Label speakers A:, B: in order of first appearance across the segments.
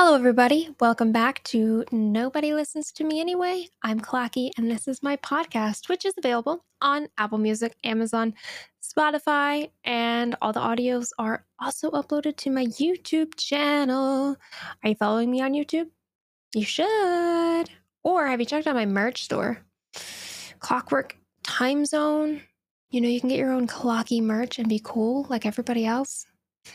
A: Hello, everybody. Welcome back to Nobody Listens to Me Anyway. I'm Clocky, and this is my podcast, which is available on Apple Music, Amazon, Spotify, and all the audios are also uploaded to my YouTube channel. Are you following me on YouTube? You should. Or have you checked out my merch store? Clockwork Time Zone. You know, you can get your own clocky merch and be cool like everybody else.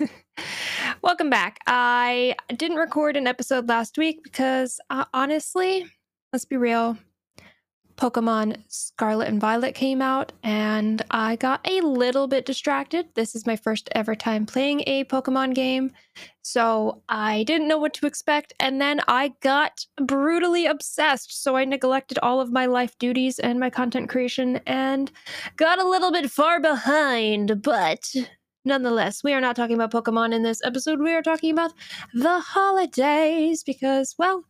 A: Welcome back. I didn't record an episode last week because uh, honestly, let's be real, Pokemon Scarlet and Violet came out and I got a little bit distracted. This is my first ever time playing a Pokemon game, so I didn't know what to expect. And then I got brutally obsessed, so I neglected all of my life duties and my content creation and got a little bit far behind. But Nonetheless, we are not talking about Pokemon in this episode. We are talking about the holidays because, well,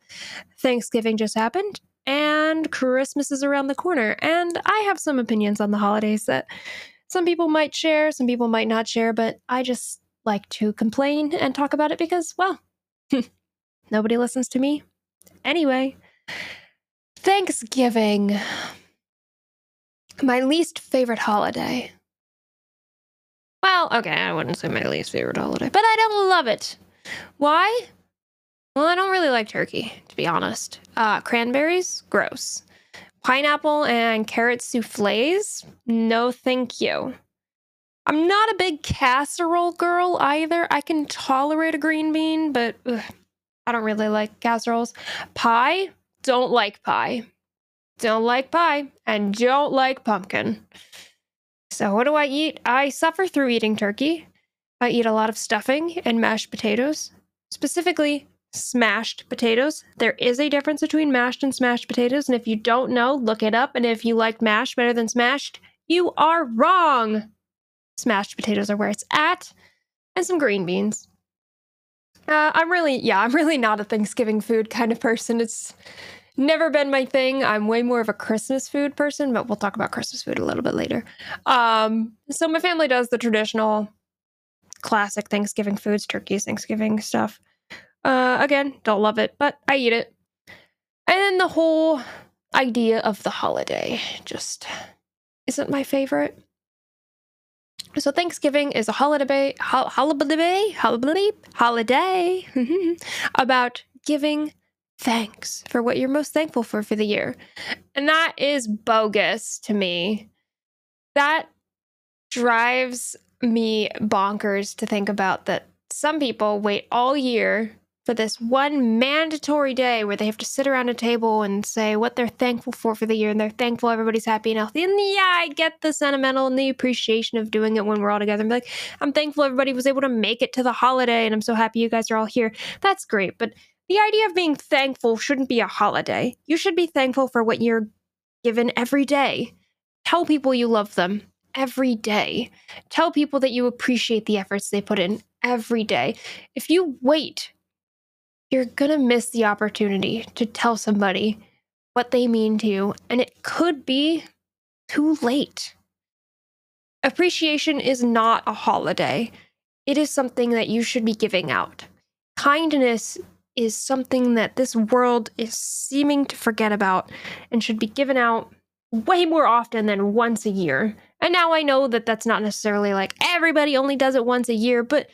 A: Thanksgiving just happened and Christmas is around the corner. And I have some opinions on the holidays that some people might share, some people might not share, but I just like to complain and talk about it because, well, nobody listens to me. Anyway, Thanksgiving. My least favorite holiday. Well, okay, I wouldn't say my least favorite holiday, but I don't love it. Why? Well, I don't really like turkey, to be honest. Uh, cranberries, gross. Pineapple and carrot souffles, no thank you. I'm not a big casserole girl either. I can tolerate a green bean, but ugh, I don't really like casseroles. Pie, don't like pie. Don't like pie, and don't like pumpkin. So, what do I eat? I suffer through eating turkey. I eat a lot of stuffing and mashed potatoes, specifically smashed potatoes. There is a difference between mashed and smashed potatoes. And if you don't know, look it up. And if you like mashed better than smashed, you are wrong. Smashed potatoes are where it's at, and some green beans. Uh, I'm really, yeah, I'm really not a Thanksgiving food kind of person. It's never been my thing. I'm way more of a Christmas food person, but we'll talk about Christmas food a little bit later. Um, so my family does the traditional classic Thanksgiving foods, turkeys, Thanksgiving stuff. Uh, again, don't love it, but I eat it. And then the whole idea of the holiday just isn't my favorite. So Thanksgiving is a holiday, ho- holiday, holiday, holiday about giving thanks for what you're most thankful for for the year. And that is bogus to me. That drives me bonkers to think about that some people wait all year for this one mandatory day where they have to sit around a table and say what they're thankful for for the year and they're thankful everybody's happy and healthy. And yeah, I get the sentimental and the appreciation of doing it when we're all together. I'm like, I'm thankful everybody was able to make it to the holiday and I'm so happy you guys are all here. That's great. But the idea of being thankful shouldn't be a holiday. You should be thankful for what you're given every day. Tell people you love them every day. Tell people that you appreciate the efforts they put in every day. If you wait, you're going to miss the opportunity to tell somebody what they mean to you, and it could be too late. Appreciation is not a holiday, it is something that you should be giving out. Kindness is something that this world is seeming to forget about and should be given out way more often than once a year. And now I know that that's not necessarily like everybody only does it once a year, but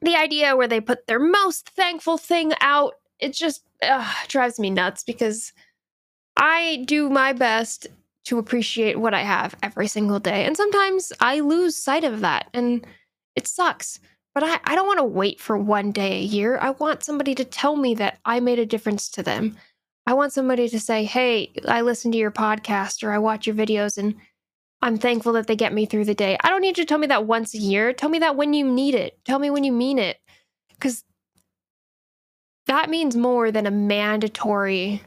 A: the idea where they put their most thankful thing out, it just ugh, drives me nuts because I do my best to appreciate what I have every single day. And sometimes I lose sight of that and it sucks. But I, I don't want to wait for one day a year. I want somebody to tell me that I made a difference to them. I want somebody to say, hey, I listen to your podcast or I watch your videos and I'm thankful that they get me through the day. I don't need you to tell me that once a year. Tell me that when you need it. Tell me when you mean it. Because that means more than a mandatory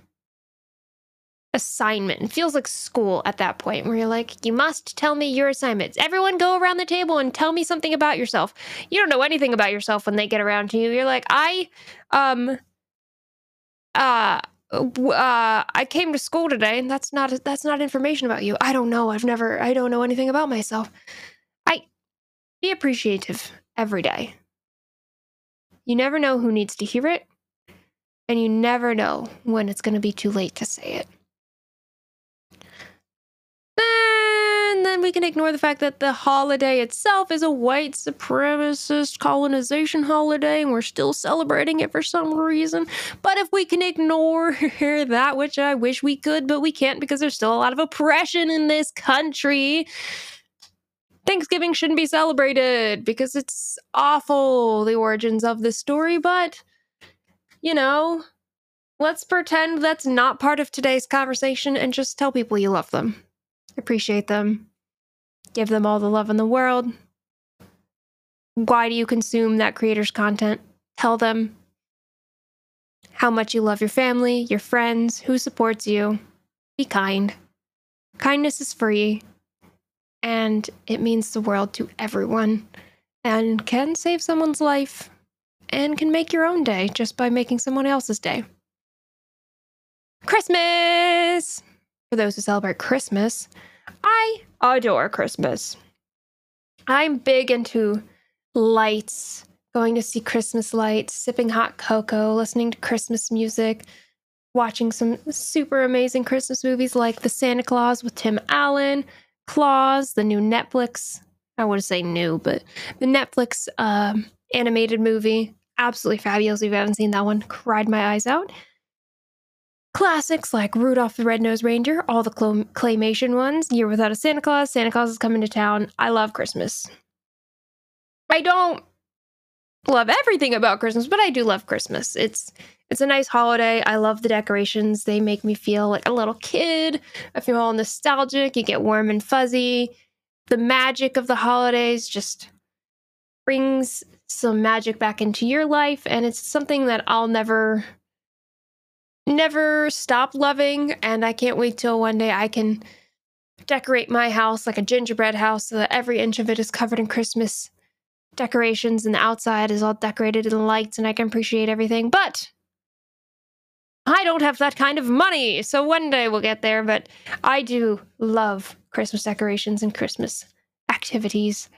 A: assignment. It feels like school at that point where you're like, you must tell me your assignments. Everyone go around the table and tell me something about yourself. You don't know anything about yourself when they get around to you. You're like, I um uh uh I came to school today and that's not that's not information about you. I don't know. I've never I don't know anything about myself. I be appreciative every day. You never know who needs to hear it, and you never know when it's going to be too late to say it. We can ignore the fact that the holiday itself is a white supremacist colonization holiday and we're still celebrating it for some reason. But if we can ignore that, which I wish we could, but we can't because there's still a lot of oppression in this country. Thanksgiving shouldn't be celebrated because it's awful, the origins of this story, but you know, let's pretend that's not part of today's conversation and just tell people you love them appreciate them, give them all the love in the world. Why do you consume that creator's content? Tell them how much you love your family, your friends, who supports you. Be kind. Kindness is free, and it means the world to everyone, and can save someone's life, and can make your own day just by making someone else's day. Christmas! for those who celebrate Christmas. I adore Christmas. I'm big into lights, going to see Christmas lights, sipping hot cocoa, listening to Christmas music, watching some super amazing Christmas movies like The Santa Claus with Tim Allen, Klaus, the new Netflix. I wouldn't say new, but the Netflix um, animated movie. Absolutely fabulous. If you haven't seen that one, cried my eyes out. Classics like Rudolph the Red-Nosed Reindeer, all the cl- claymation ones, Year Without a Santa Claus, Santa Claus is coming to town. I love Christmas. I don't love everything about Christmas, but I do love Christmas. It's it's a nice holiday. I love the decorations. They make me feel like a little kid. I feel all nostalgic. You get warm and fuzzy. The magic of the holidays just brings some magic back into your life and it's something that I'll never never stop loving, and I can't wait till one day I can decorate my house like a gingerbread house so that every inch of it is covered in Christmas decorations and the outside is all decorated in lights and I can appreciate everything. But I don't have that kind of money, so one day we'll get there. But I do love Christmas decorations and Christmas activities.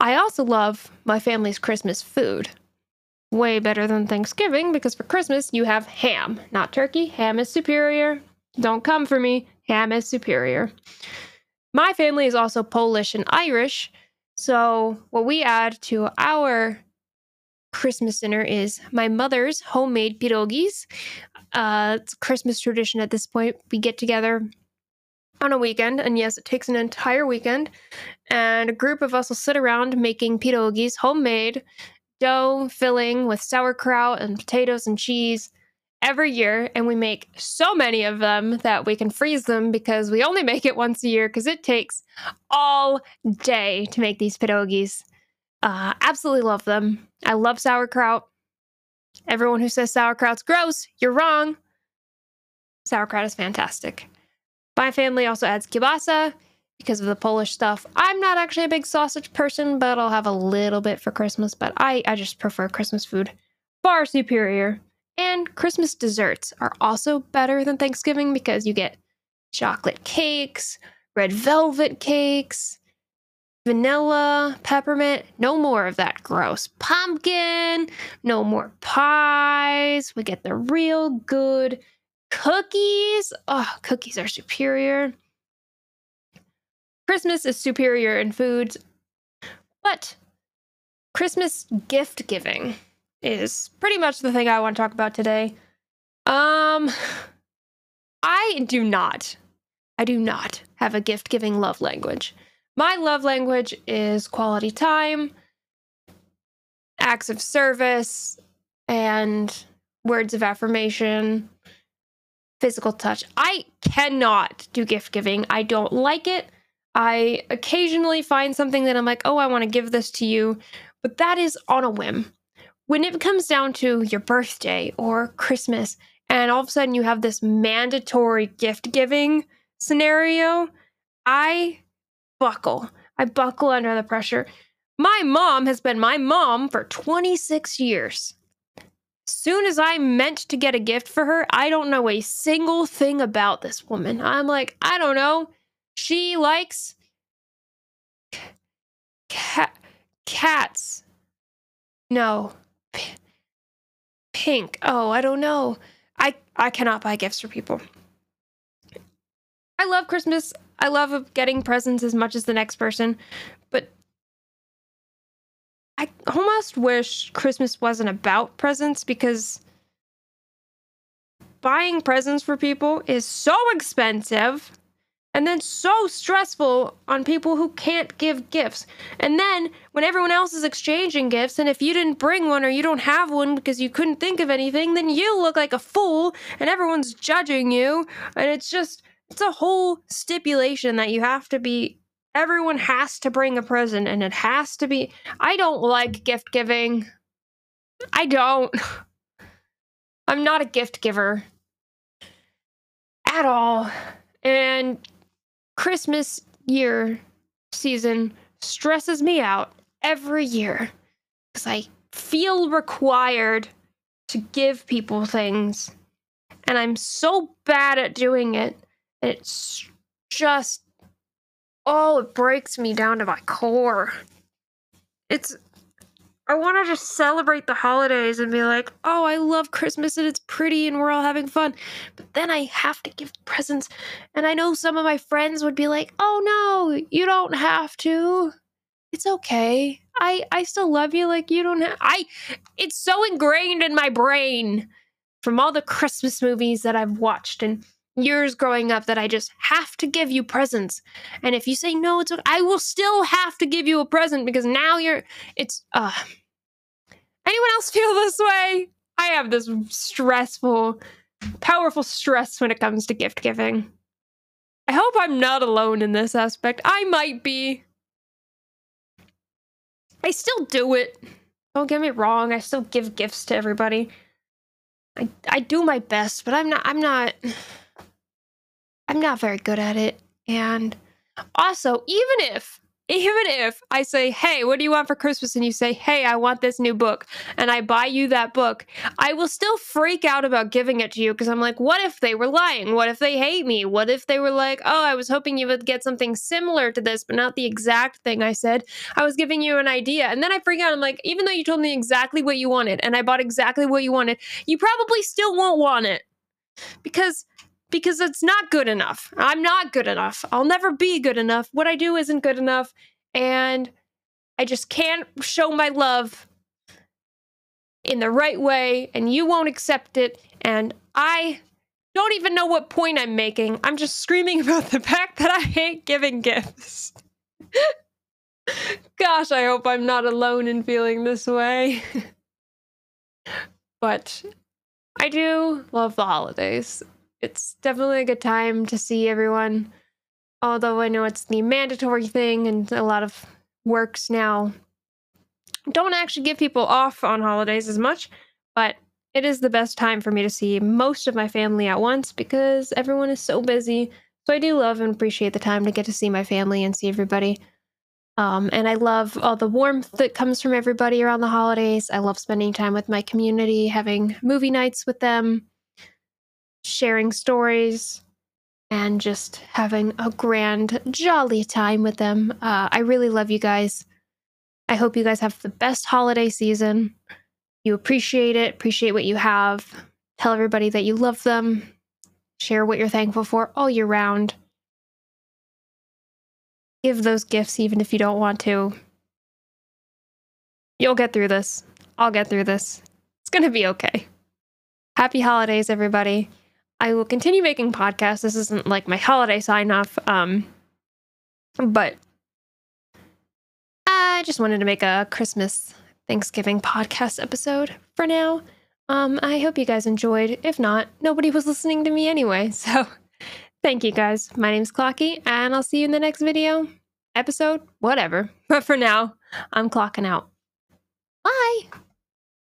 A: I also love my family's Christmas food way better than Thanksgiving because for Christmas you have ham, not turkey. Ham is superior. Don't come for me. Ham is superior. My family is also Polish and Irish. So, what we add to our Christmas dinner is my mother's homemade pierogies. Uh, it's Christmas tradition at this point. We get together on a weekend, and yes, it takes an entire weekend. And a group of us will sit around making pierogies, homemade, dough filling with sauerkraut and potatoes and cheese every year. And we make so many of them that we can freeze them because we only make it once a year because it takes all day to make these pierogies. Uh, absolutely love them. I love sauerkraut. Everyone who says sauerkraut's gross, you're wrong. Sauerkraut is fantastic. My family also adds kielbasa because of the Polish stuff. I'm not actually a big sausage person, but I'll have a little bit for Christmas. But I, I just prefer Christmas food. Far superior. And Christmas desserts are also better than Thanksgiving because you get chocolate cakes, red velvet cakes, vanilla, peppermint. No more of that gross pumpkin. No more pies. We get the real good cookies. Oh, cookies are superior. Christmas is superior in foods, but Christmas gift giving is pretty much the thing I want to talk about today. Um, I do not, I do not have a gift giving love language. My love language is quality time, acts of service, and words of affirmation, physical touch. I cannot do gift giving. I don't like it. I occasionally find something that I'm like, oh, I want to give this to you, but that is on a whim. When it comes down to your birthday or Christmas, and all of a sudden you have this mandatory gift giving scenario, I buckle. I buckle under the pressure. My mom has been my mom for 26 years. Soon as I meant to get a gift for her, I don't know a single thing about this woman. I'm like, I don't know. She likes cat cats. No. P- pink. Oh, I don't know. I I cannot buy gifts for people. I love Christmas. I love uh, getting presents as much as the next person, but I almost wish Christmas wasn't about presents because buying presents for people is so expensive and then so stressful on people who can't give gifts. And then when everyone else is exchanging gifts, and if you didn't bring one or you don't have one because you couldn't think of anything, then you look like a fool and everyone's judging you. And it's just, it's a whole stipulation that you have to be, everyone has to bring a present and it has to be. I don't like gift giving. I don't. I'm not a gift giver at all. And Christmas year season stresses me out every year because I feel required to give people things. And I'm so bad at doing it. It's just, oh, it breaks me down to my core. It's I want to just celebrate the holidays and be like, oh, I love Christmas and it's pretty and we're all having fun. But then I have to give presents. And I know some of my friends would be like, oh, no, you don't have to. It's okay. I, I still love you. Like, you don't have. I, it's so ingrained in my brain from all the Christmas movies that I've watched and years growing up that I just have to give you presents. And if you say no, it's okay, I will still have to give you a present because now you're it's uh anyone else feel this way? I have this stressful, powerful stress when it comes to gift giving. I hope I'm not alone in this aspect. I might be. I still do it. Don't get me wrong, I still give gifts to everybody. I I do my best, but I'm not I'm not I'm not very good at it. And also, even if even if I say, Hey, what do you want for Christmas? And you say, Hey, I want this new book, and I buy you that book, I will still freak out about giving it to you because I'm like, What if they were lying? What if they hate me? What if they were like, Oh, I was hoping you would get something similar to this, but not the exact thing I said? I was giving you an idea. And then I freak out. I'm like, Even though you told me exactly what you wanted and I bought exactly what you wanted, you probably still won't want it because because it's not good enough. I'm not good enough. I'll never be good enough. What I do isn't good enough. And I just can't show my love in the right way, and you won't accept it. And I don't even know what point I'm making. I'm just screaming about the fact that I hate giving gifts. Gosh, I hope I'm not alone in feeling this way. but I do love the holidays it's definitely a good time to see everyone. Although I know it's the mandatory thing and a lot of works now don't actually give people off on holidays as much, but it is the best time for me to see most of my family at once because everyone is so busy. So I do love and appreciate the time to get to see my family and see everybody. Um, and I love all the warmth that comes from everybody around the holidays. I love spending time with my community, having movie nights with them, sharing stories and just having a grand, jolly time with them. Uh, I really love you guys. I hope you guys have the best holiday season. You appreciate it, appreciate what you have. Tell everybody that you love them. Share what you're thankful for all year round. Give those gifts even if you don't want to. You'll get through this. I'll get through this. It's going to be okay. Happy holidays, everybody. I will continue making podcasts. This isn't like my holiday sign off. Um, but I just wanted to make a Christmas Thanksgiving podcast episode for now. Um, I hope you guys enjoyed. If not, nobody was listening to me anyway. So thank you guys. My name's Clocky, and I'll see you in the next video, episode, whatever. But for now, I'm clocking out. Bye.